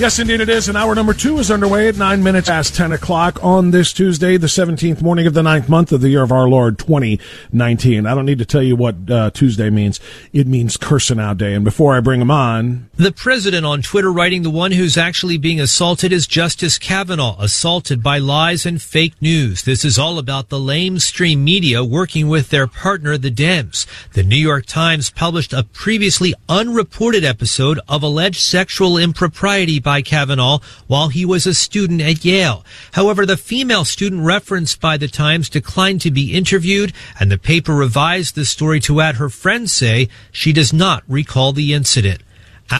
Yes, indeed it is. And hour number two is underway at nine minutes past 10 o'clock on this Tuesday, the 17th morning of the ninth month of the year of our Lord 2019. I don't need to tell you what uh, Tuesday means. It means cursing out day. And before I bring him on, The president on Twitter writing the one who's actually being assaulted is Justice Kavanaugh, assaulted by lies and fake news. This is all about the lamestream media working with their partner, the Dems. The New York Times published a previously unreported episode of alleged sexual impropriety by Kavanaugh while he was a student at Yale. However, the female student referenced by the Times declined to be interviewed, and the paper revised the story to add her friends say she does not recall the incident.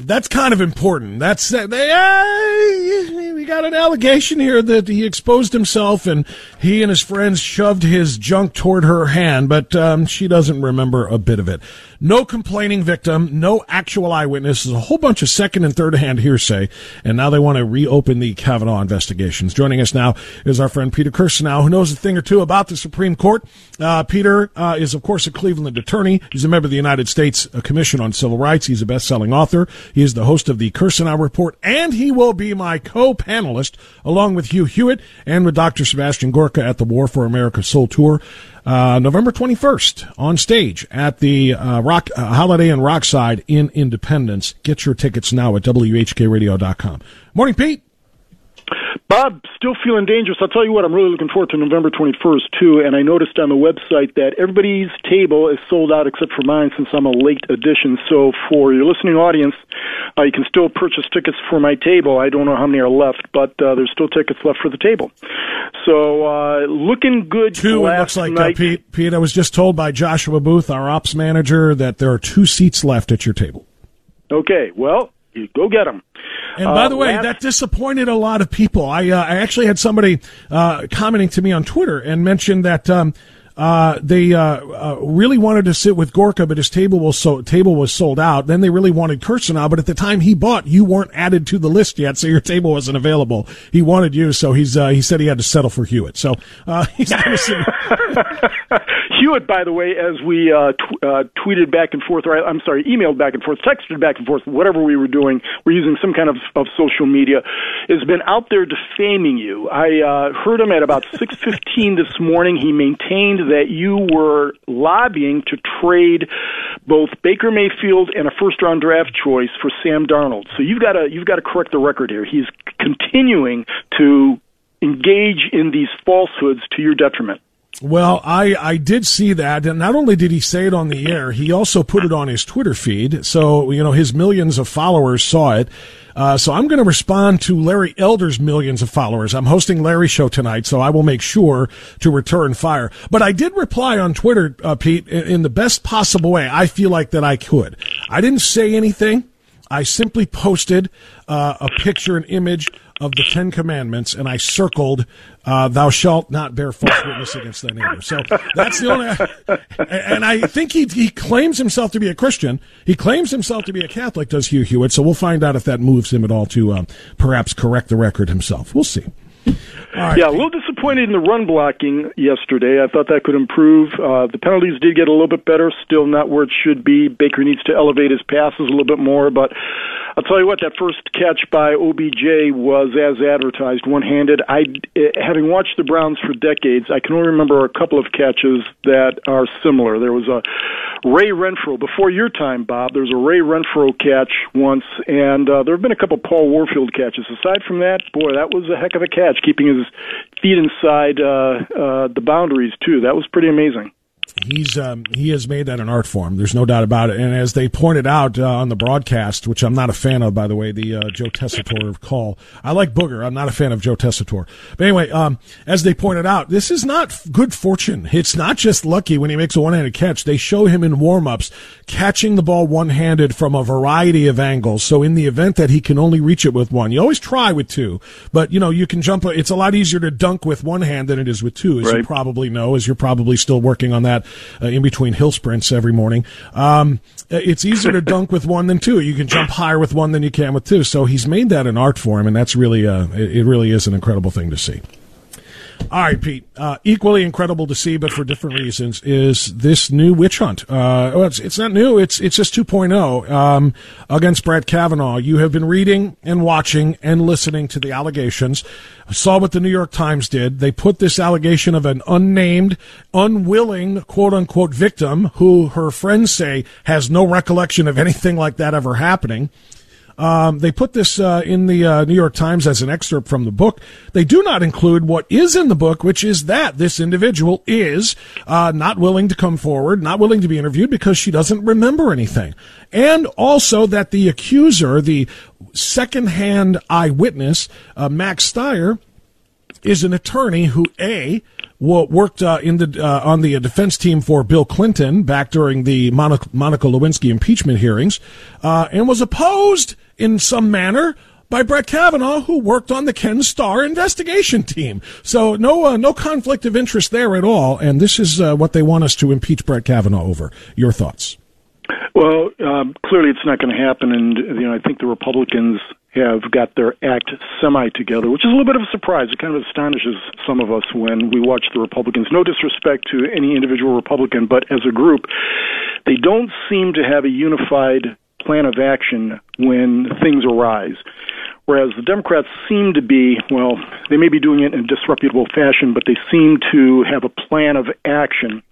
that's kind of important. That's uh, they, uh, we got an allegation here that he exposed himself and he and his friends shoved his junk toward her hand, but um, she doesn't remember a bit of it. No complaining victim, no actual eyewitnesses, a whole bunch of second and third hand hearsay, and now they want to reopen the Kavanaugh investigations. Joining us now is our friend Peter Kirsanow, who knows a thing or two about the Supreme Court. Uh, Peter uh, is, of course, a Cleveland attorney. He's a member of the United States uh, Commission on Civil Rights. He's a best-selling author. He is the host of the Kirsanow Report, and he will be my co-panelist along with Hugh Hewitt and with Dr. Sebastian Gorka at the War for America Soul Tour. Uh, November 21st on stage at the uh, Rock uh, Holiday Inn Rockside in Independence. Get your tickets now at WHKRadio.com. Morning, Pete. Bob, still feeling dangerous. I'll tell you what, I'm really looking forward to November 21st, too. And I noticed on the website that everybody's table is sold out except for mine since I'm a late addition. So for your listening audience, uh, you can still purchase tickets for my table. I don't know how many are left, but uh, there's still tickets left for the table. So uh, looking good. Two, it looks like, uh, night. Pete. Pete, I was just told by Joshua Booth, our ops manager, that there are two seats left at your table. Okay, well, you go get them. And by Uh, the way, last- that disappointed a lot of people. I uh, I actually had somebody uh, commenting to me on Twitter and mentioned that um, uh, they uh, uh, really wanted to sit with Gorka, but his table was so table was sold out. Then they really wanted Kirsanow, but at the time he bought, you weren't added to the list yet, so your table wasn't available. He wanted you, so he's uh, he said he had to settle for Hewitt. So uh, he's going to sit. Hewitt, by the way, as we uh, tw- uh, tweeted back and forth, or I- I'm sorry, emailed back and forth, texted back and forth, whatever we were doing, we're using some kind of, of social media, has been out there defaming you. I uh, heard him at about 6:15 this morning. He maintained that you were lobbying to trade both Baker Mayfield and a first-round draft choice for Sam Darnold. So you've got to you've got to correct the record here. He's continuing to engage in these falsehoods to your detriment. Well, I, I did see that. And not only did he say it on the air, he also put it on his Twitter feed. So, you know, his millions of followers saw it. Uh, so I'm going to respond to Larry Elder's millions of followers. I'm hosting Larry's show tonight, so I will make sure to return fire. But I did reply on Twitter, uh, Pete, in, in the best possible way I feel like that I could. I didn't say anything. I simply posted uh, a picture, an image of the Ten Commandments, and I circled, uh, "Thou shalt not bear false witness against thy neighbor." So that's the only. And I think he he claims himself to be a Christian. He claims himself to be a Catholic. Does Hugh Hewitt? So we'll find out if that moves him at all to um, perhaps correct the record himself. We'll see. Right. Yeah, a little disappointed in the run blocking yesterday. I thought that could improve. Uh, the penalties did get a little bit better, still not where it should be. Baker needs to elevate his passes a little bit more, but I'll tell you what, that first catch by OBJ was as advertised, one-handed. I, eh, having watched the Browns for decades, I can only remember a couple of catches that are similar. There was a Ray Renfro before your time, Bob. There was a Ray Renfro catch once, and uh, there have been a couple Paul Warfield catches. Aside from that, boy, that was a heck of a catch, keeping his feet inside uh, uh, the boundaries too. That was pretty amazing he's um, he has made that an art form. There's no doubt about it. And as they pointed out uh, on the broadcast, which I'm not a fan of, by the way, the uh, Joe Tessitore call. I like Booger. I'm not a fan of Joe Tessitore. But anyway, um, as they pointed out, this is not good fortune. It's not just lucky when he makes a one-handed catch. They show him in warm-ups catching the ball one-handed from a variety of angles. So in the event that he can only reach it with one, you always try with two. But you know, you can jump. It's a lot easier to dunk with one hand than it is with two, as right. you probably know, as you're probably still working on that uh, in between hill sprints every morning. Um, it's easier to dunk with one than two. You can jump higher with one than you can with two. So he's made that an art form, and that's really uh, it really is an incredible thing to see. All right, Pete. Uh, equally incredible to see, but for different reasons, is this new witch hunt. Uh, well, it's, it's not new. It's it's just 2.0 um, against Brett Kavanaugh. You have been reading and watching and listening to the allegations. I saw what the New York Times did. They put this allegation of an unnamed, unwilling, quote unquote, victim who her friends say has no recollection of anything like that ever happening. Um, they put this uh, in the uh, New York Times as an excerpt from the book. They do not include what is in the book, which is that this individual is uh, not willing to come forward, not willing to be interviewed because she doesn't remember anything. And also that the accuser, the secondhand eyewitness, uh, Max Stier, is an attorney who, A, worked uh, in the uh, on the defense team for Bill Clinton back during the Monica, Monica Lewinsky impeachment hearings, uh, and was opposed in some manner by Brett Kavanaugh, who worked on the Ken Starr investigation team. So no uh, no conflict of interest there at all. And this is uh, what they want us to impeach Brett Kavanaugh over. Your thoughts? Well, um, clearly it's not going to happen, and you know I think the Republicans have got their act semi together, which is a little bit of a surprise. It kind of astonishes some of us when we watch the Republicans. No disrespect to any individual Republican, but as a group, they don't seem to have a unified plan of action when things arise. Whereas the Democrats seem to be, well, they may be doing it in a disreputable fashion, but they seem to have a plan of action.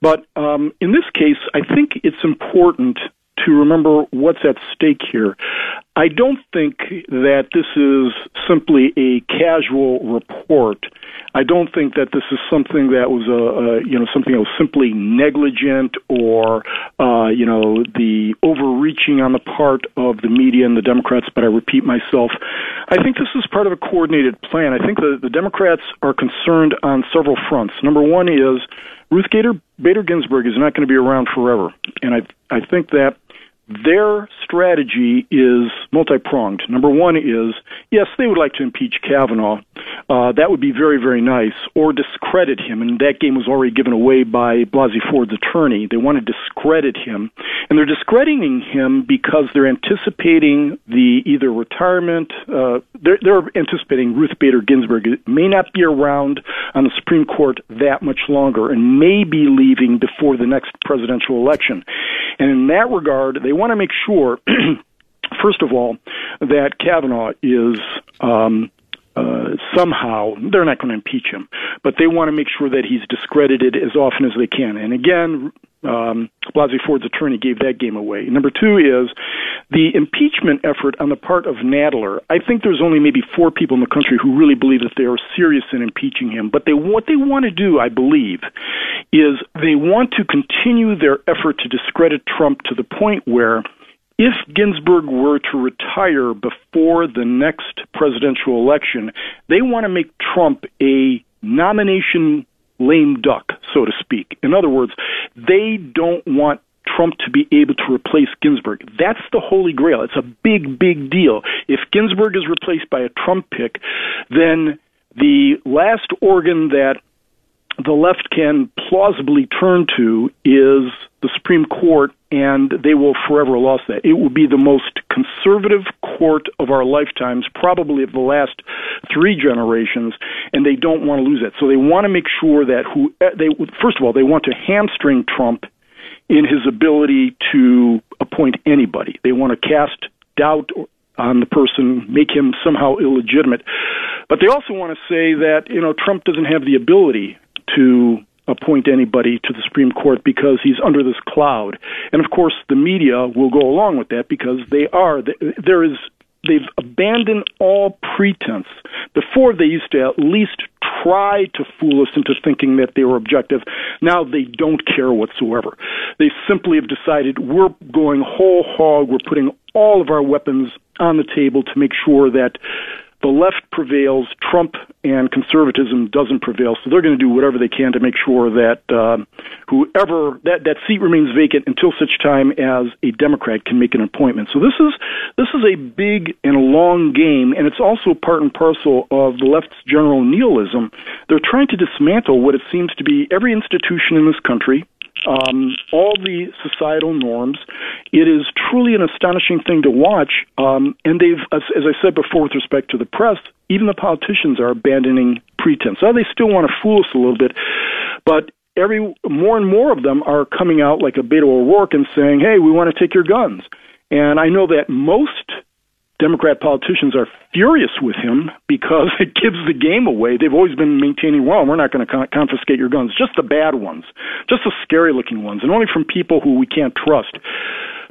But um, in this case, I think it's important to remember what's at stake here. I don't think that this is simply a casual report. I don't think that this is something that was a, a you know something that was simply negligent or uh, you know the overreaching on the part of the media and the Democrats. But I repeat myself, I think this is part of a coordinated plan. I think the, the Democrats are concerned on several fronts. Number one is Ruth Gator, Bader Ginsburg is not going to be around forever, and I I think that their strategy is multi pronged. Number one is yes, they would like to impeach Kavanaugh. Uh, that would be very, very nice, or discredit him. And that game was already given away by Blasey Ford's attorney. They want to discredit him. And they're discrediting him because they're anticipating the either retirement, uh, they're, they're anticipating Ruth Bader Ginsburg may not be around on the Supreme Court that much longer and may be leaving before the next presidential election. And in that regard, they want to make sure, first of all, that Kavanaugh is um, uh, somehow they're not going to impeach him, but they want to make sure that he's discredited as often as they can. And again, um, Blasey Ford's attorney gave that game away. Number two is the impeachment effort on the part of Nadler. I think there's only maybe four people in the country who really believe that they are serious in impeaching him. But they what they want to do, I believe, is they want to continue their effort to discredit Trump to the point where if Ginsburg were to retire before the next presidential election, they want to make Trump a nomination lame duck, so to speak. In other words, they don't want Trump to be able to replace Ginsburg. That's the holy grail. It's a big, big deal. If Ginsburg is replaced by a Trump pick, then the last organ that the left can plausibly turn to is the Supreme Court, and they will forever lost that. It will be the most conservative court of our lifetimes, probably of the last three generations, and they don't want to lose that. So they want to make sure that who they first of all they want to hamstring Trump in his ability to appoint anybody. They want to cast doubt on the person, make him somehow illegitimate. But they also want to say that you know Trump doesn't have the ability to appoint anybody to the Supreme Court because he's under this cloud. And of course, the media will go along with that because they are. There is. They've abandoned all pretense. Before they used to at least try to fool us into thinking that they were objective. Now they don't care whatsoever. They simply have decided we're going whole hog. We're putting all of our weapons on the table to make sure that the left prevails, Trump and conservatism doesn't prevail. So they're going to do whatever they can to make sure that uh, whoever that that seat remains vacant until such time as a Democrat can make an appointment. So this is this is a big and a long game, and it's also part and parcel of the left's general nihilism. They're trying to dismantle what it seems to be every institution in this country um, all the societal norms. It is truly an astonishing thing to watch. Um, and they've, as, as I said before, with respect to the press, even the politicians are abandoning pretense. Now, they still want to fool us a little bit, but every more and more of them are coming out like a Beto O'Rourke and saying, "Hey, we want to take your guns." And I know that most Democrat politicians are furious with him because it gives the game away. They've always been maintaining, well, we're not going to confiscate your guns, just the bad ones, just the scary looking ones, and only from people who we can't trust.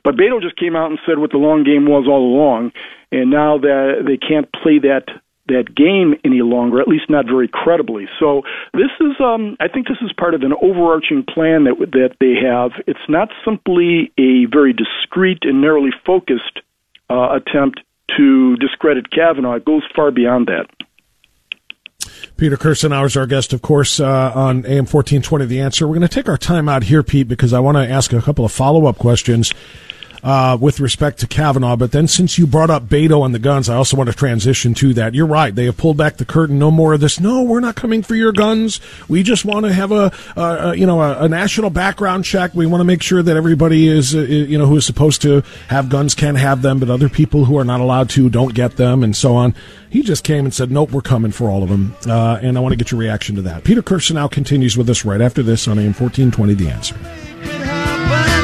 But Beto just came out and said what the long game was all along, and now that they can't play that that game any longer, at least not very credibly. So this is, um, I think, this is part of an overarching plan that that they have. It's not simply a very discreet and narrowly focused uh, attempt to discredit Kavanaugh. It goes far beyond that. Peter Kirsanow is our guest, of course, uh, on AM 1420 The Answer. We're going to take our time out here, Pete, because I want to ask a couple of follow up questions uh, with respect to Kavanaugh. But then, since you brought up Beto and the guns, I also want to transition to that. You're right; they have pulled back the curtain. No more of this. No, we're not coming for your guns. We just want to have a, you know a, a, national background check. We want to make sure that everybody is uh, you know who is supposed to have guns can have them, but other people who are not allowed to don't get them, and so on. He just came and said, "Nope, we're coming for all of them." Uh, and I want to get your reaction to that. Peter Kirsanow continues with us right after this on AM 1420. The answer.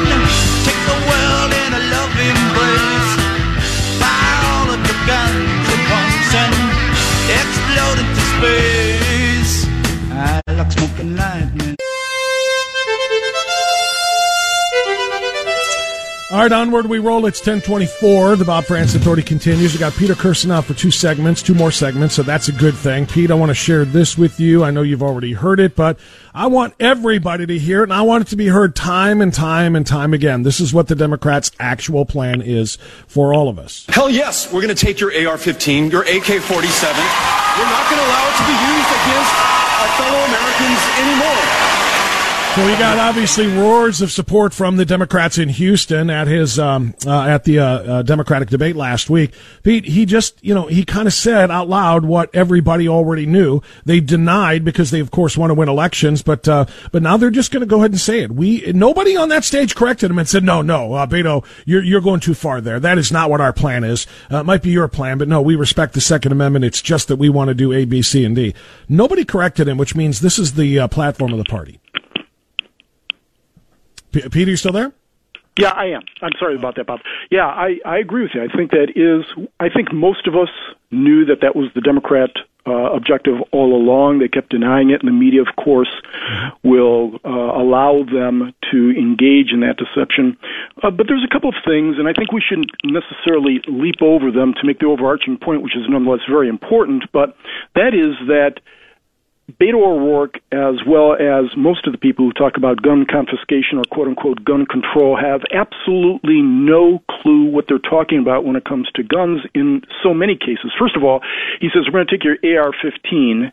All right, onward we roll. It's 1024. The Bob Frantz Authority continues. We got Peter Kirsanow for two segments, two more segments, so that's a good thing. Pete, I want to share this with you. I know you've already heard it, but I want everybody to hear it, and I want it to be heard time and time and time again. This is what the Democrats' actual plan is for all of us. Hell yes, we're going to take your AR 15, your AK 47. We're not going to allow it to be used against our fellow Americans anymore. So we got obviously roars of support from the Democrats in Houston at his um, uh, at the uh, uh, Democratic debate last week. Pete, he just you know he kind of said out loud what everybody already knew. They denied because they of course want to win elections, but uh, but now they're just going to go ahead and say it. We nobody on that stage corrected him and said no no uh, Beto you're you're going too far there. That is not what our plan is. Uh, it might be your plan, but no, we respect the Second Amendment. It's just that we want to do A, B, C, and D. Nobody corrected him, which means this is the platform of the party. P- Peter, you still there? Yeah, I am. I'm sorry about that, Bob. Yeah, I, I agree with you. I think that is. I think most of us knew that that was the Democrat uh, objective all along. They kept denying it, and the media, of course, will uh, allow them to engage in that deception. Uh, but there's a couple of things, and I think we shouldn't necessarily leap over them to make the overarching point, which is nonetheless very important. But that is that Beto O'Rourke, as well as most of the people who talk about gun confiscation or quote unquote gun control, have absolutely no clue what they're talking about when it comes to guns in so many cases. First of all, he says, We're going to take your AR 15.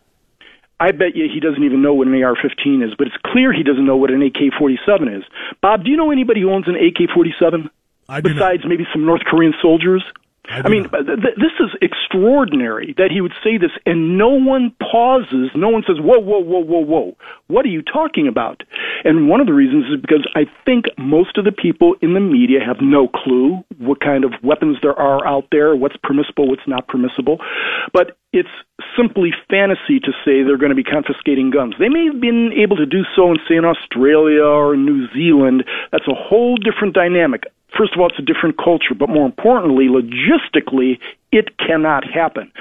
I bet you he doesn't even know what an AR 15 is, but it's clear he doesn't know what an AK 47 is. Bob, do you know anybody who owns an AK 47? Besides not. maybe some North Korean soldiers? I, I mean, th- th- this is extraordinary that he would say this, and no one pauses. No one says, "Whoa, whoa, whoa, whoa, whoa! What are you talking about?" And one of the reasons is because I think most of the people in the media have no clue what kind of weapons there are out there, what's permissible, what's not permissible. But it's simply fantasy to say they're going to be confiscating guns. They may have been able to do so in, say, in Australia or New Zealand. That's a whole different dynamic first of all, it's a different culture, but more importantly, logistically, it cannot happen.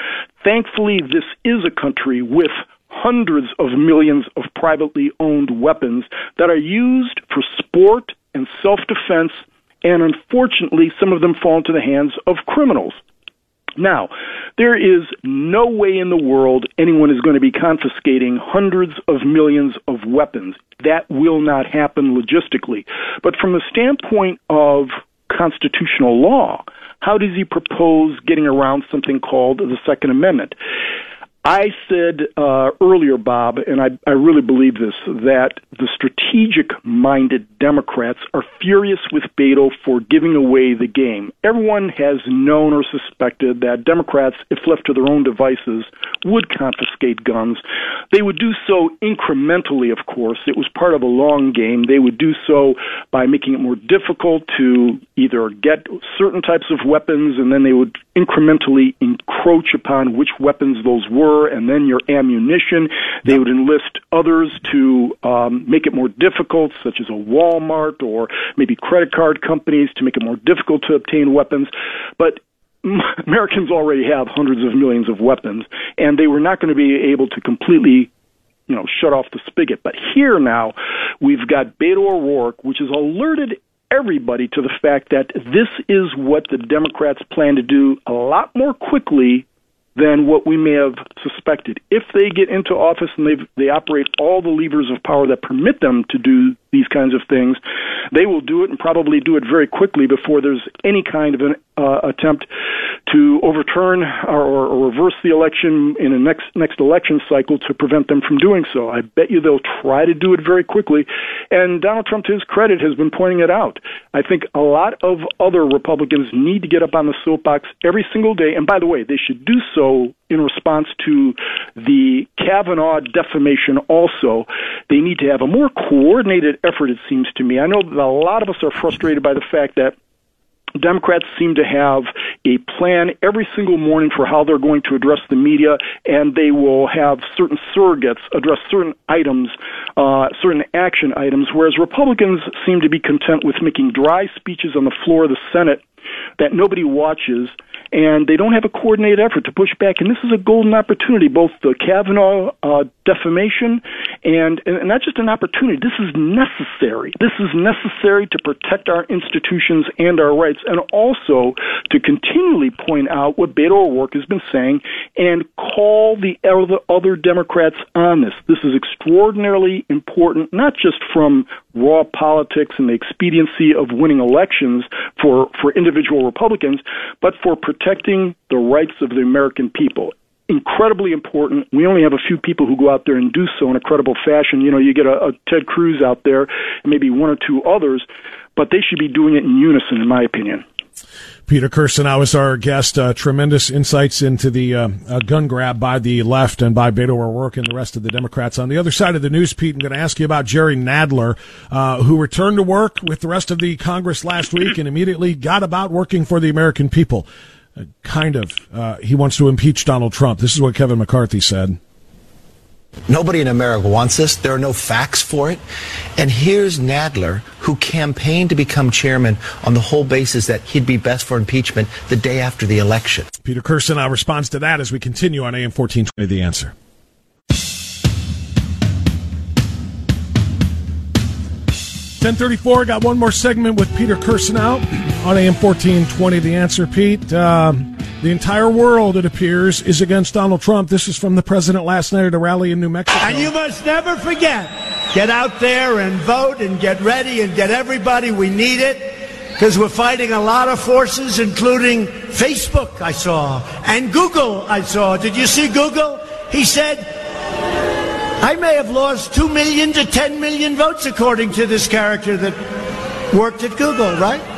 Thankfully, this is a country with hundreds of millions of privately owned weapons that are used for sport and self defense, and unfortunately, some of them fall into the hands of criminals. Now, there is no way in the world anyone is going to be confiscating hundreds of millions of weapons. That will not happen logistically. But from the standpoint of constitutional law, how does he propose getting around something called the Second Amendment? I said uh, earlier, Bob, and I, I really believe this, that the strategic minded Democrats are furious with Beto for giving away the game. Everyone has known or suspected that Democrats, if left to their own devices, would confiscate guns. They would do so incrementally, of course. It was part of a long game. They would do so by making it more difficult to either get certain types of weapons, and then they would incrementally encroach upon which weapons those were and then your ammunition. They would enlist others to um, make it more difficult, such as a Walmart or maybe credit card companies to make it more difficult to obtain weapons. But Americans already have hundreds of millions of weapons, and they were not going to be able to completely you know, shut off the spigot. But here now, we've got Beto O'Rourke, which has alerted everybody to the fact that this is what the Democrats plan to do a lot more quickly than what we may have suspected. If they get into office and they they operate all the levers of power that permit them to do these kinds of things, they will do it and probably do it very quickly before there's any kind of an uh, attempt to overturn or, or reverse the election in a next next election cycle to prevent them from doing so. I bet you they'll try to do it very quickly, and Donald Trump, to his credit, has been pointing it out. I think a lot of other Republicans need to get up on the soapbox every single day, and by the way, they should do so in response to the Kavanaugh defamation also. They need to have a more coordinated effort, it seems to me. I know that a lot of us are frustrated by the fact that Democrats seem to have a plan every single morning for how they're going to address the media, and they will have certain surrogates address certain items, uh, certain action items, whereas Republicans seem to be content with making dry speeches on the floor of the Senate that nobody watches and they don't have a coordinated effort to push back. And this is a golden opportunity, both the Kavanaugh uh, defamation and, and not just an opportunity. This is necessary. This is necessary to protect our institutions and our rights, and also to continually point out what Beto O'Rourke has been saying and call the other, Democrats on this. This is extraordinarily important, not just from raw politics and the expediency of winning elections for, for individual Republicans, but for protecting the rights of the American people. Incredibly important. We only have a few people who go out there and do so in a credible fashion. You know, you get a, a Ted Cruz out there, and maybe one or two others, but they should be doing it in unison, in my opinion. Peter Kirsanow is our guest. Uh, tremendous insights into the uh, uh, gun grab by the left and by Beto O'Rourke and the rest of the Democrats. On the other side of the news, Pete, I'm going to ask you about Jerry Nadler, uh, who returned to work with the rest of the Congress last week and immediately got about working for the American people. Uh, kind of. Uh, he wants to impeach Donald Trump. This is what Kevin McCarthy said. Nobody in America wants this. There are no facts for it. And here's Nadler, who campaigned to become chairman on the whole basis that he'd be best for impeachment the day after the election. Peter Kirsanow responds to that as we continue on AM 1420 The Answer. 1034, got one more segment with Peter Kirsanow on AM 1420. The answer, Pete. Um, the entire world, it appears, is against Donald Trump. This is from the president last night at a rally in New Mexico. And you must never forget get out there and vote and get ready and get everybody. We need it because we're fighting a lot of forces, including Facebook, I saw, and Google, I saw. Did you see Google? He said, I may have lost 2 million to 10 million votes, according to this character that worked at Google, right?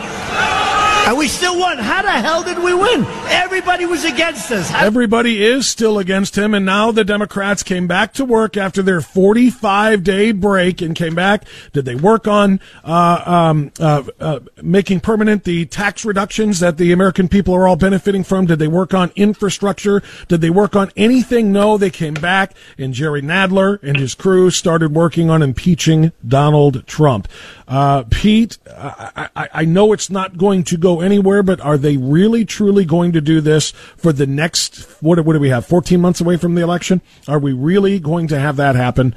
And we still won. How the hell did we win? Everybody was against us. How- Everybody is still against him, and now the Democrats came back to work after their 45 day break and came back. Did they work on uh, um, uh, uh, making permanent the tax reductions that the American people are all benefiting from? Did they work on infrastructure? Did they work on anything? No, they came back, and Jerry Nadler and his crew started working on impeaching Donald Trump. Uh, Pete, I, I, I know it's not going to anywhere, but are they really truly going to do this for the next, what, what do we have, 14 months away from the election? Are we really going to have that happen?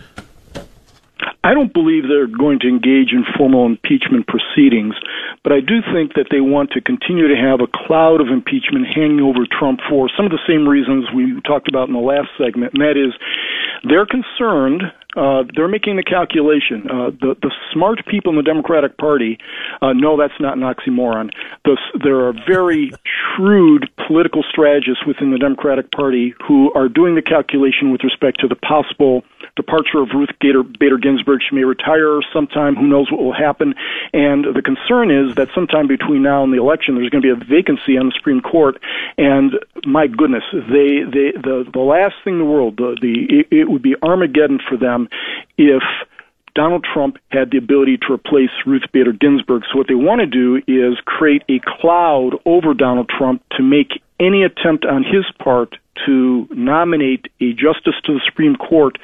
I don't believe they're going to engage in formal impeachment proceedings, but I do think that they want to continue to have a cloud of impeachment hanging over Trump for some of the same reasons we talked about in the last segment, and that is they're concerned uh, they're making the calculation. Uh, the the smart people in the Democratic Party uh, know that's not an oxymoron. The, there are very shrewd political strategists within the Democratic Party who are doing the calculation with respect to the possible departure of Ruth Gator, Bader Ginsburg. She may retire sometime. Who knows what will happen? And the concern is that sometime between now and the election, there's going to be a vacancy on the Supreme Court. And my goodness, they, they the the last thing in the world, the the it, it would be Armageddon for them Um, if Donald Trump had the ability to replace Ruth Bader Ginsburg. So what they want to do is create a cloud over Donald Trump to make any attempt on his part to nominate a justice to the Supreme Court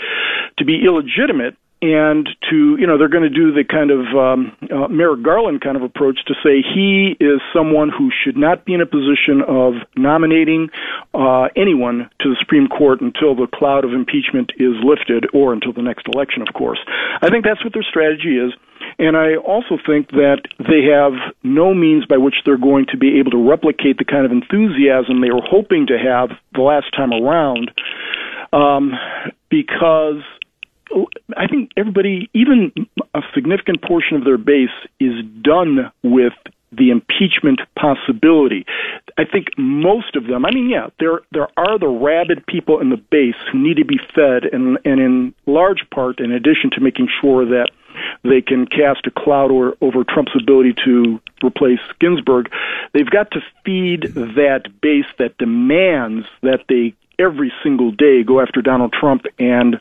to be illegitimate and to you know they're going to do the kind of um, uh, Merrick Garland kind of approach to say he is someone who should not be in a position of nominating uh, anyone to the Supreme Court until the cloud of impeachment is lifted or until the next election, of course. I think that's what their strategy is. And I also think that they have no means by which they're going to be able to replicate the kind of enthusiasm they were hoping to have the last time around, um, because I think everybody, even a significant portion of their base, is done with the impeachment possibility. I think most of them. I mean, yeah, there there are the rabid people in the base who need to be fed, and and in large part, in addition to making sure that they can cast a cloud over, over Trump's ability to replace Ginsburg, they've got to feed that base that demands that they every single day go after Donald Trump and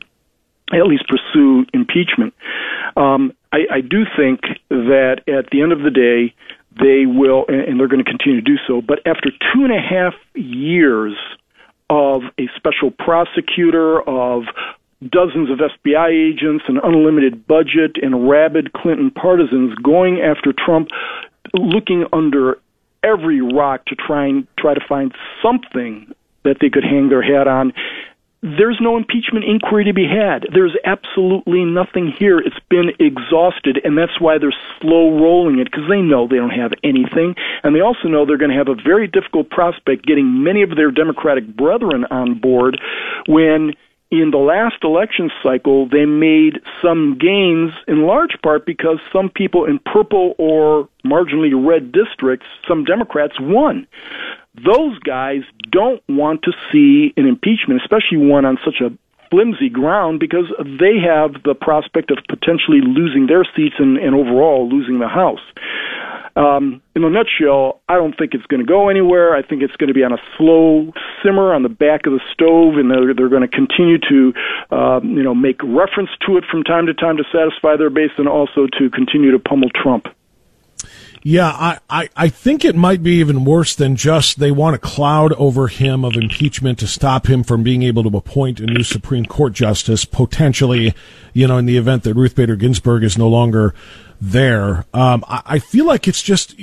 at least pursue impeachment. Um, I, I do think that at the end of the day, they will, and they're going to continue to do so. But after two and a half years of a special prosecutor, of dozens of FBI agents, an unlimited budget, and rabid Clinton partisans going after Trump, looking under every rock to try and try to find something that they could hang their hat on there's no impeachment inquiry to be had. There's absolutely nothing here. It's been exhausted, and that's why they're slow rolling it because they know they don't have anything, and they also know they're going to have a very difficult prospect getting many of their Democratic brethren on board when in the last election cycle, they made some gains in large part because some people in purple or marginally red districts, some Democrats won. Those guys don't want to see an impeachment, especially one on such a flimsy ground, because they have the prospect of potentially losing their seats and, and overall losing the House. Um, in a nutshell, I don't think it's going to go anywhere. I think it's going to be on a slow simmer on the back of the stove, and they're, they're going to continue to, uh, you know, make reference to it from time to time to satisfy their base, and also to continue to pummel Trump. Yeah, I, I, I think it might be even worse than just they want a cloud over him of impeachment to stop him from being able to appoint a new Supreme Court justice, potentially you know, in the event that Ruth Bader Ginsburg is no longer there. Um, I, I, feel like it's just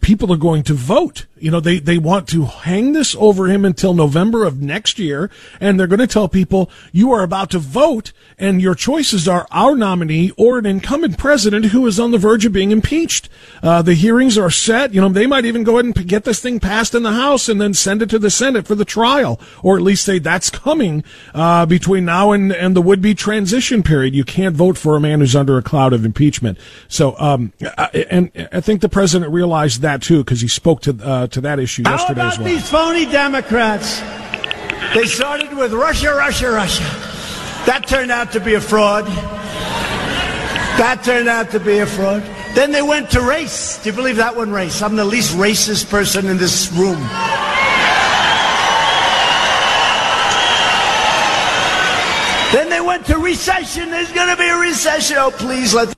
people are going to vote. You know, they, they want to hang this over him until November of next year, and they're going to tell people you are about to vote, and your choices are our nominee or an incumbent president who is on the verge of being impeached. Uh, the hearings are set. You know, they might even go ahead and get this thing passed in the House and then send it to the Senate for the trial, or at least say that's coming uh, between now and, and the would be transition period. You can't vote for a man who's under a cloud of impeachment. So, um, I, and I think the president realized that too because he spoke to uh, to that issue How yesterday about as well. these phony Democrats? They started with Russia, Russia, Russia. That turned out to be a fraud. That turned out to be a fraud. Then they went to race. Do you believe that one race? I'm the least racist person in this room. Then they went to recession. There's going to be a recession. Oh, please let.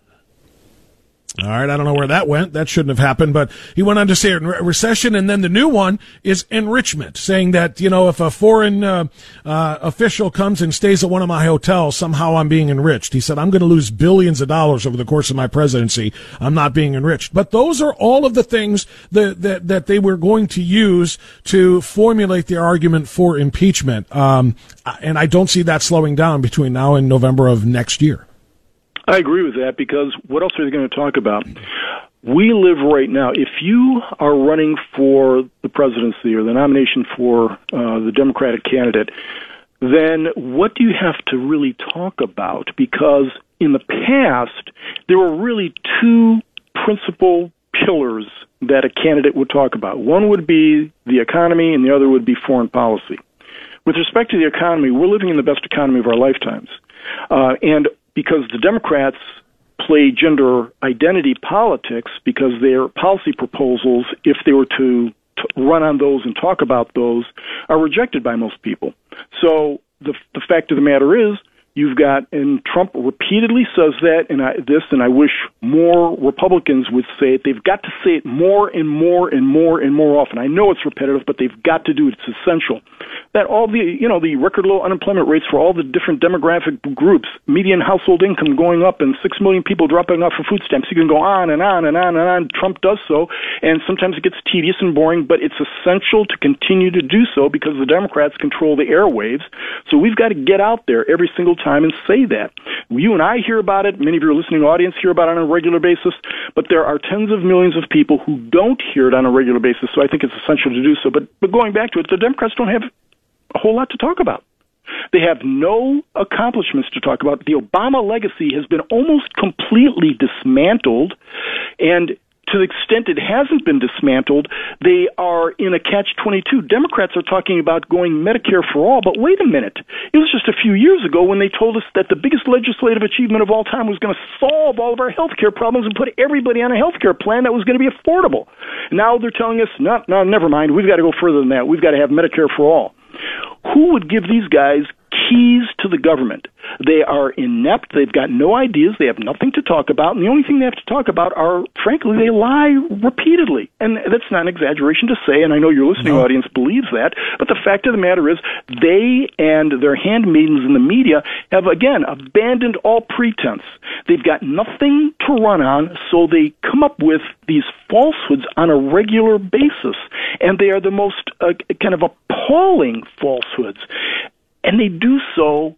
All right, I don't know where that went. That shouldn't have happened, but he went on to say re- recession, and then the new one is enrichment, saying that you know if a foreign uh, uh, official comes and stays at one of my hotels, somehow I'm being enriched. He said I'm going to lose billions of dollars over the course of my presidency. I'm not being enriched, but those are all of the things that that, that they were going to use to formulate the argument for impeachment, um, and I don't see that slowing down between now and November of next year. I agree with that because what else are they going to talk about? We live right now. If you are running for the presidency or the nomination for uh, the Democratic candidate, then what do you have to really talk about? Because in the past, there were really two principal pillars that a candidate would talk about. One would be the economy, and the other would be foreign policy. With respect to the economy, we're living in the best economy of our lifetimes. Uh, and because the Democrats play gender identity politics because their policy proposals, if they were to, to run on those and talk about those, are rejected by most people. So the the fact of the matter is, You've got, and Trump repeatedly says that, and I, this, and I wish more Republicans would say it. They've got to say it more and more and more and more often. I know it's repetitive, but they've got to do it. It's essential. That all the, you know, the record low unemployment rates for all the different demographic groups, median household income going up, and six million people dropping off for food stamps. You can go on and on and on and on. Trump does so, and sometimes it gets tedious and boring, but it's essential to continue to do so because the Democrats control the airwaves. So we've got to get out there every single time and say that. You and I hear about it. Many of your listening audience hear about it on a regular basis, but there are tens of millions of people who don't hear it on a regular basis. So I think it's essential to do so. But but going back to it, the Democrats don't have a whole lot to talk about. They have no accomplishments to talk about. The Obama legacy has been almost completely dismantled, and to the extent it hasn't been dismantled, they are in a catch 22. Democrats are talking about going Medicare for all, but wait a minute. It was just a few years ago when they told us that the biggest legislative achievement of all time was going to solve all of our health care problems and put everybody on a health care plan that was going to be affordable. Now they're telling us, no, no, never mind. We've got to go further than that. We've got to have Medicare for all. Who would give these guys keys to the government? They are inept. They've got no ideas. They have nothing to talk about. And the only thing they have to talk about are, frankly, they lie repeatedly. And that's not an exaggeration to say, and I know your listening no. audience believes that. But the fact of the matter is, they and their handmaidens in the media have, again, abandoned all pretense. They've got nothing to run on, so they come up with these falsehoods on a regular basis. And they are the most uh, kind of appalling falsehoods. And they do so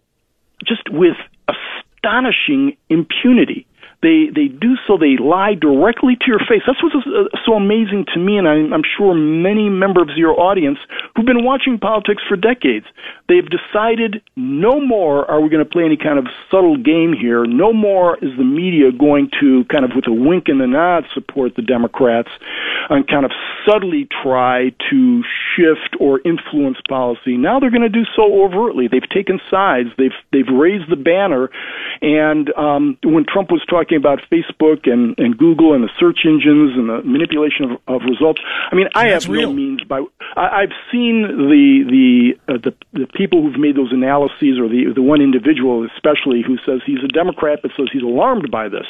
just with astonishing impunity. They they do so. They lie directly to your face. That's what's so amazing to me, and I'm, I'm sure many members of your audience who've been watching politics for decades. They've decided no more are we going to play any kind of subtle game here. No more is the media going to kind of with a wink and a nod support the Democrats and kind of subtly try to shift or influence policy. Now they're going to do so overtly. They've taken sides. They've they've raised the banner, and um, when Trump was talking about Facebook and, and Google and the search engines and the manipulation of, of results, I mean, I have real. no means by I, I've seen the the uh, the the people who've made those analyses, or the the one individual especially who says he's a Democrat but says he's alarmed by this,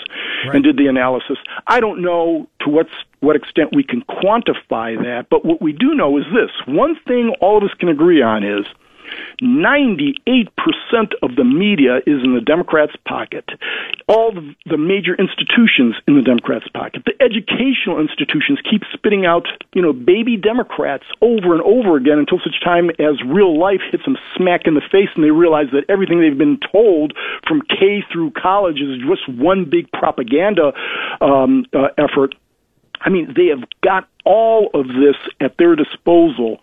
right. and did the analysis. I don't know to what's what extent we can quantify that, but what we do know is this: one thing all of us can agree on is 98% of the media is in the Democrats' pocket. All the, major institutions in the Democrats' pocket. The educational institutions keep spitting out, you know, baby Democrats over and over again until such time as real life hits them smack in the face and they realize that everything they've been told from K through college is just one big propaganda um, uh, effort. I mean, they have got all of this at their disposal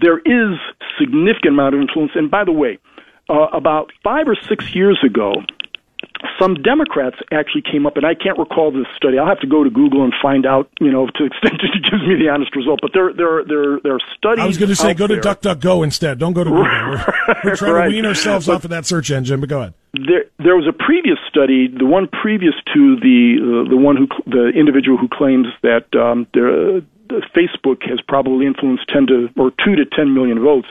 there is significant amount of influence. And by the way, uh, about five or six years ago, some Democrats actually came up, and I can't recall this study. I'll have to go to Google and find out, you know, to the extent that it gives me the honest result. But there, there, there, there are studies. I was going to say, go there. to DuckDuckGo instead. Don't go to Google. We're, we're trying Right. to wean ourselves But- off of that search engine. But go ahead. There, there was a previous study, the one previous to the uh, the one who the individual who claims that um, there, the Facebook has probably influenced ten to or two to ten million votes.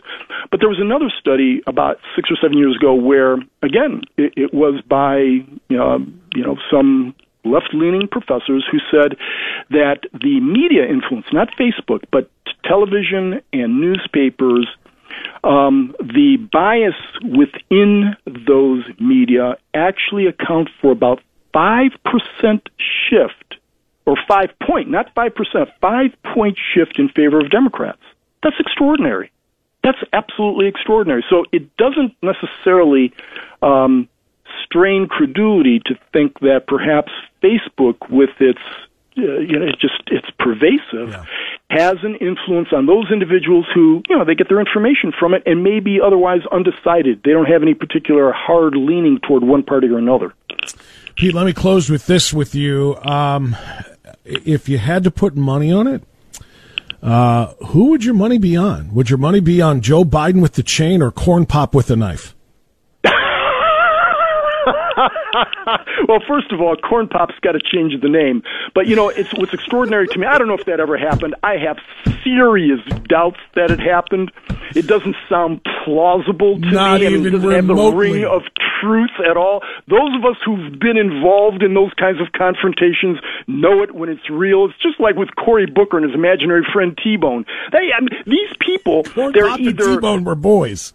But there was another study about six or seven years ago where, again, it, it was by you know, you know some left-leaning professors who said that the media influence, not Facebook, but television and newspapers um, the bias within those media actually account for about 5% shift, or 5 point, not 5%, 5 point shift in favor of Democrats. That's extraordinary. That's absolutely extraordinary. So it doesn't necessarily um, strain credulity to think that perhaps Facebook, with its uh, you know, it just it's pervasive, has an influence on those individuals who you know they get their information from it and may be otherwise undecided. They don't have any particular hard leaning toward one party or another. Pete, let me close with this with you. Um, if you had to put money on it, uh, who would your money be on? Would your money be on Joe Biden with the chain or Corn Pop with the knife? well, first of all, Corn Pop's got to change the name. But you know, it's what's extraordinary to me. I don't know if that ever happened. I have serious doubts that it happened. It doesn't sound plausible to Not me. Mean, it doesn't have the ring of truth at all. Those of us who've been involved in those kinds of confrontations know it when it's real. It's just like with Cory Booker and his imaginary friend T-Bone. They, I mean, these people, Corn they're Pop and either T-Bone were boys.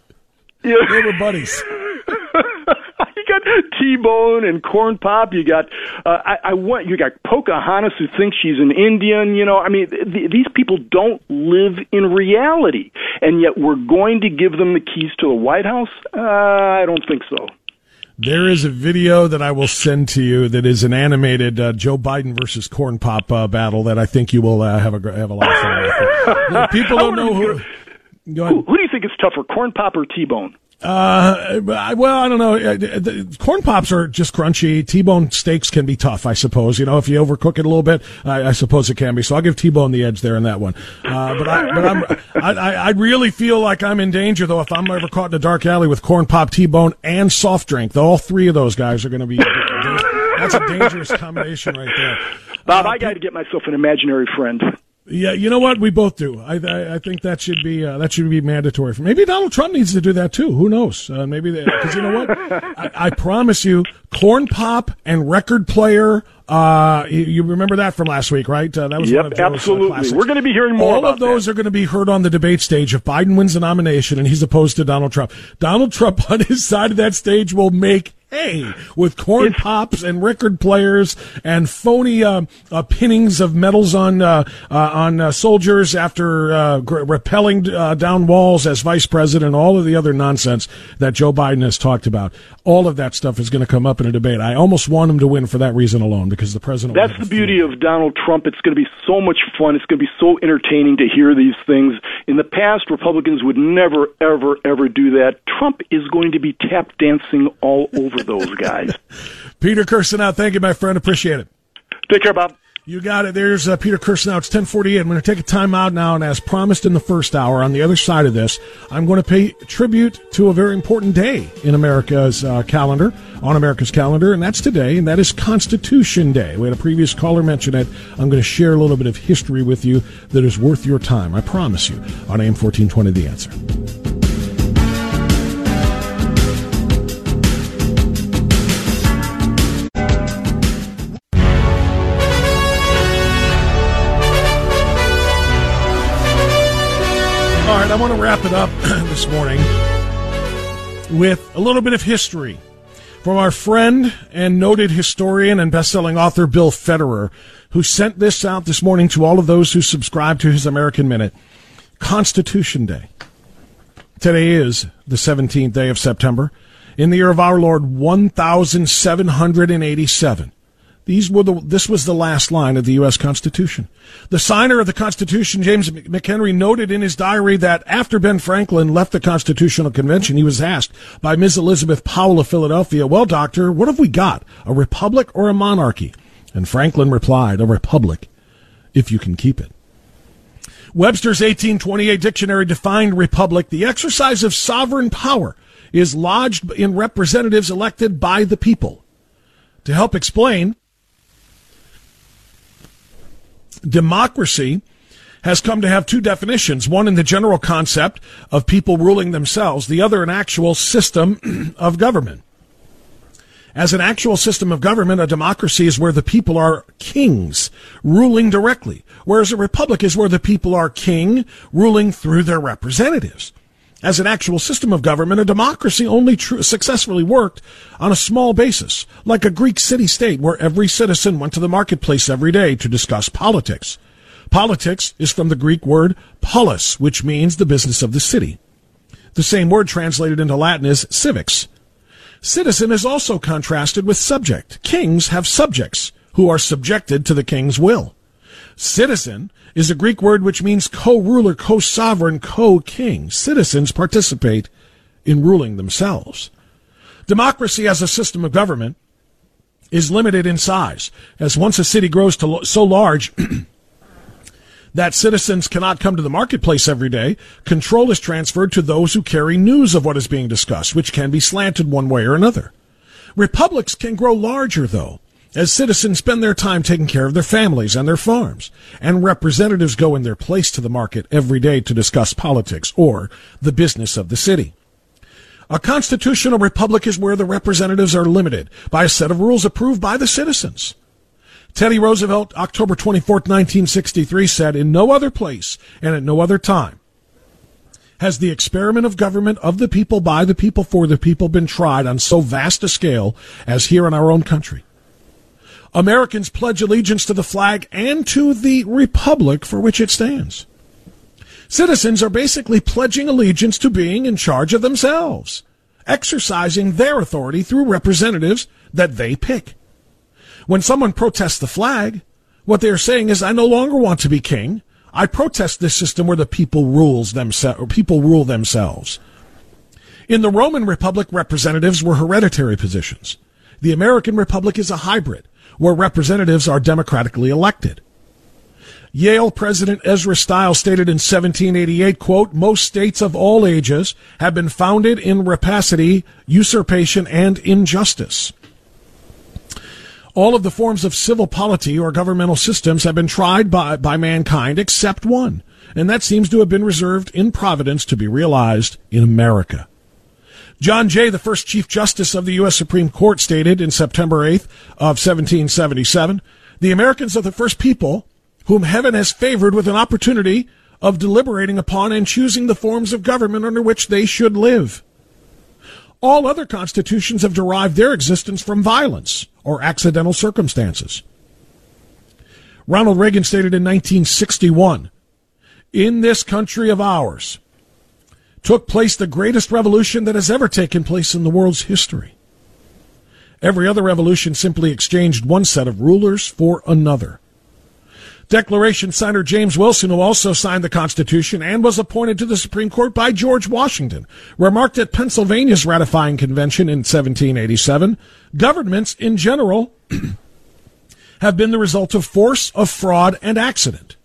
Yeah. They were buddies. got T-Bone and Corn Pop. You got uh, I, I want you got Pocahontas who thinks she's an Indian. You know, I mean, th- th- these people don't live in reality, and yet we're going to give them the keys to the White House. Uh, I don't think so. There is a video that I will send to you that is an animated uh, Joe Biden versus Corn Pop uh, battle that I think you will uh, have a have a lot of fun with. People don't know who. Who, who do you think is tougher, Corn Pop or T-Bone? Uh, well, I don't know. Uh, Corn pops are just crunchy. T-bone steaks can be tough, I suppose. You know, if you overcook it a little bit, I, I suppose it can be. So I'll give T-bone the edge there in that one. Uh, but I, but I'm, I, I, really feel like I'm in danger though if I'm ever caught in a dark alley with corn pop, T-bone, and soft drink. All three of those guys are going to be. That's a dangerous combination right there. Bob, I got to get myself an imaginary friend. Yeah, you know what? We both do. I I, I think that should be uh, that should be mandatory. For maybe Donald Trump needs to do that too. Who knows? Uh, maybe because you know what? I, I promise you, corn pop and record player. Uh, you, you remember that from last week, right? Uh, that was Yep, one of Joe's, uh, absolutely. We're gonna be hearing more All of those are going to be heard on the debate stage if Biden wins the nomination and he's opposed to Donald Trump. Donald Trump on his side of that stage will make hay with corn pops and record players and phony uh, uh, pinnings of medals on uh, uh, on uh, soldiers after uh, gr- rappelling uh, down walls as vice president. All of the other nonsense that Joe Biden has talked about. All of that stuff is going to come up in a debate. I almost want him to win for that reason alone because the president. That's the beauty of Donald Trump. It's going to be so much fun. It's going to be so entertaining to hear these things. In the past, Republicans would never, ever, ever do that. Trump is going to be tap dancing all over those guys. Peter Kirsanow Thank you, my friend. Appreciate it. Take care, Bob. You got it. There's uh, Peter Kirsanow It's 1048. I'm going to take a time out now, and as promised in the first hour, on the other side of this, I'm going to pay tribute to a very important day in America's uh, calendar, on America's calendar, and that's today, and that is Constitution Day. We had a previous caller mention it. I'm going to share a little bit of history with you that is worth your time. I promise you. On AM 1420, The Answer. I want to wrap it up this morning with a little bit of history from our friend and noted historian and best-selling author Bill Federer, who sent this out this morning to all of those who subscribe to his American Minute. Constitution Day. Today is the 17th day of September in the year of our Lord 1787. These were the, this was the last line of the U.S. Constitution. The signer of the Constitution, James McHenry, noted in his diary that after Ben Franklin left the Constitutional Convention, he was asked by Ms. Elizabeth Powell of Philadelphia, well, doctor, what have we got? A republic or a monarchy? And Franklin replied, a republic, if you can keep it. Webster's 1828 dictionary defined republic, the exercise of sovereign power is lodged in representatives elected by the people. To help explain, democracy has come to have two definitions one in the general concept of people ruling themselves, the other an actual system of government. As an actual system of government, a democracy is where the people are kings, ruling directly, whereas a republic is where the people are king, ruling through their representatives. As an actual system of government, a democracy only tr- successfully worked on a small basis, like a Greek city state where every citizen went to the marketplace every day to discuss politics. Politics is from the Greek word polis, which means the business of the city. The same word translated into Latin is civics. Citizen is also contrasted with subject. Kings have subjects who are subjected to the king's will. Citizen is a Greek word which means co-ruler, co-sovereign, co-king. Citizens participate in ruling themselves. Democracy as a system of government is limited in size, as once a city grows to lo- so large that citizens cannot come to the marketplace every day, control is transferred to those who carry news of what is being discussed, which can be slanted one way or another. Republics can grow larger, though, as citizens spend their time taking care of their families and their farms, and representatives go in their place to the market every day to discuss politics or the business of the city. A constitutional republic is where the representatives are limited by a set of rules approved by the citizens. Teddy Roosevelt, October 24, 1963, said, In no other place and at no other time has the experiment of government of the people, by the people, for the people been tried on so vast a scale as here in our own country. Americans pledge allegiance to the flag and to the republic for which it stands. Citizens are basically pledging allegiance to being in charge of themselves, exercising their authority through representatives that they pick. When someone protests the flag, what they are saying is, I no longer want to be king. I protest this system where the people rules themselves, or people rule themselves. In the Roman Republic, representatives were hereditary positions. The American Republic is a hybrid, where representatives are democratically elected. Yale President Ezra Stiles stated in 1788, quote, most states of all ages have been founded in rapacity, usurpation, and injustice. All of the forms of civil polity or governmental systems have been tried by, by mankind except one, and that seems to have been reserved in Providence to be realized in America. John Jay, the first Chief Justice of the U.S. Supreme Court, stated in September 8th of 1777, the Americans are the first people whom heaven has favored with an opportunity of deliberating upon and choosing the forms of government under which they should live. All other constitutions have derived their existence from violence or accidental circumstances. Ronald Reagan stated in 1961 In this country of ours took place the greatest revolution that has ever taken place in the world's history. Every other revolution simply exchanged one set of rulers for another. Declaration signer James Wilson, who also signed the Constitution and was appointed to the Supreme Court by George Washington, remarked at Pennsylvania's ratifying convention in 1787 governments in general have been the result of force, of fraud, and accident.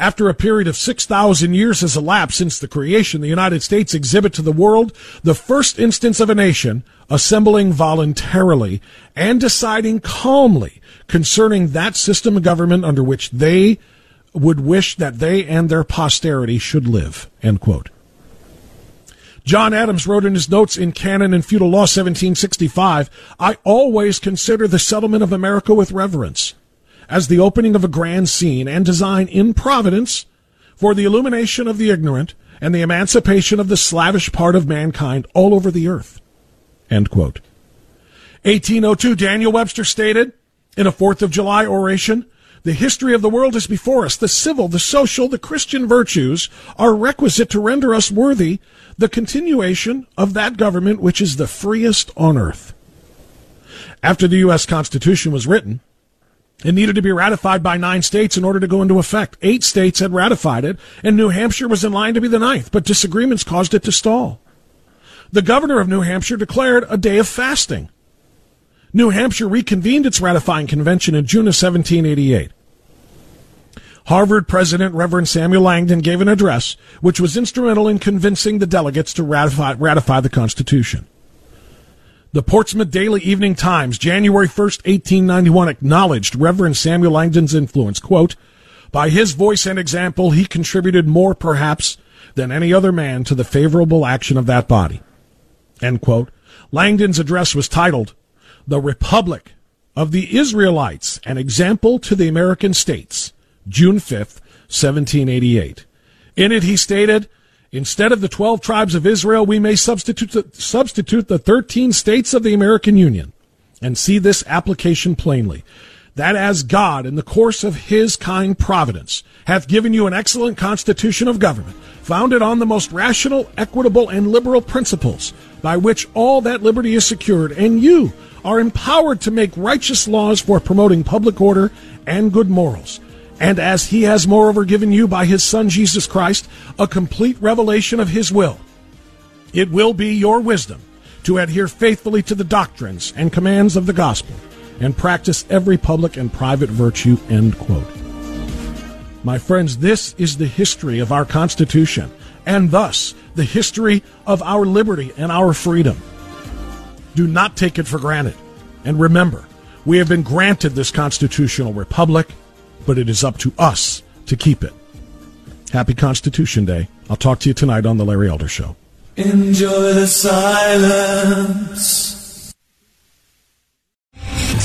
After a period of 6,000 years has elapsed since the creation, the United States exhibit to the world the first instance of a nation assembling voluntarily and deciding calmly concerning that system of government under which they would wish that they and their posterity should live. End quote. John Adams wrote in his notes in Canon and Feudal Law 1765, I always consider the settlement of America with reverence as the opening of a grand scene and design in providence for the illumination of the ignorant and the emancipation of the slavish part of mankind all over the earth. End quote. 1802, Daniel Webster stated in a 4th of July oration, the history of the world is before us. The civil, the social, the Christian virtues are requisite to render us worthy the continuation of that government which is the freest on earth. After the U.S. Constitution was written, it needed to be ratified by nine states in order to go into effect. Eight states had ratified it, and New Hampshire was in line to be the ninth, but disagreements caused it to stall. The governor of New Hampshire declared a day of fasting. New Hampshire reconvened its ratifying convention in June of 1788. Harvard President Reverend Samuel Langdon gave an address which was instrumental in convincing the delegates to ratify, ratify the Constitution. The Portsmouth Daily Evening Times, January 1st, 1891, acknowledged Reverend Samuel Langdon's influence. Quote, By his voice and example, he contributed more, perhaps, than any other man to the favorable action of that body. End quote. Langdon's address was titled, The Republic of the Israelites, an example to the American states. June 5th, 1788. In it, he stated, Instead of the 12 tribes of Israel, we may substitute the, substitute the 13 states of the American Union and see this application plainly. That as God, in the course of his kind providence, hath given you an excellent constitution of government, founded on the most rational, equitable, and liberal principles, by which all that liberty is secured, and you are empowered to make righteous laws for promoting public order and good morals and as he has moreover given you by his Son Jesus Christ a complete revelation of his will, it will be your wisdom to adhere faithfully to the doctrines and commands of the gospel and practice every public and private virtue. End quote. My friends, this is the history of our Constitution and thus the history of our liberty and our freedom. Do not take it for granted. And remember, we have been granted this constitutional republic but it is up to us to keep it. Happy Constitution Day. I'll talk to you tonight on The Larry Elder Show. Enjoy the silence.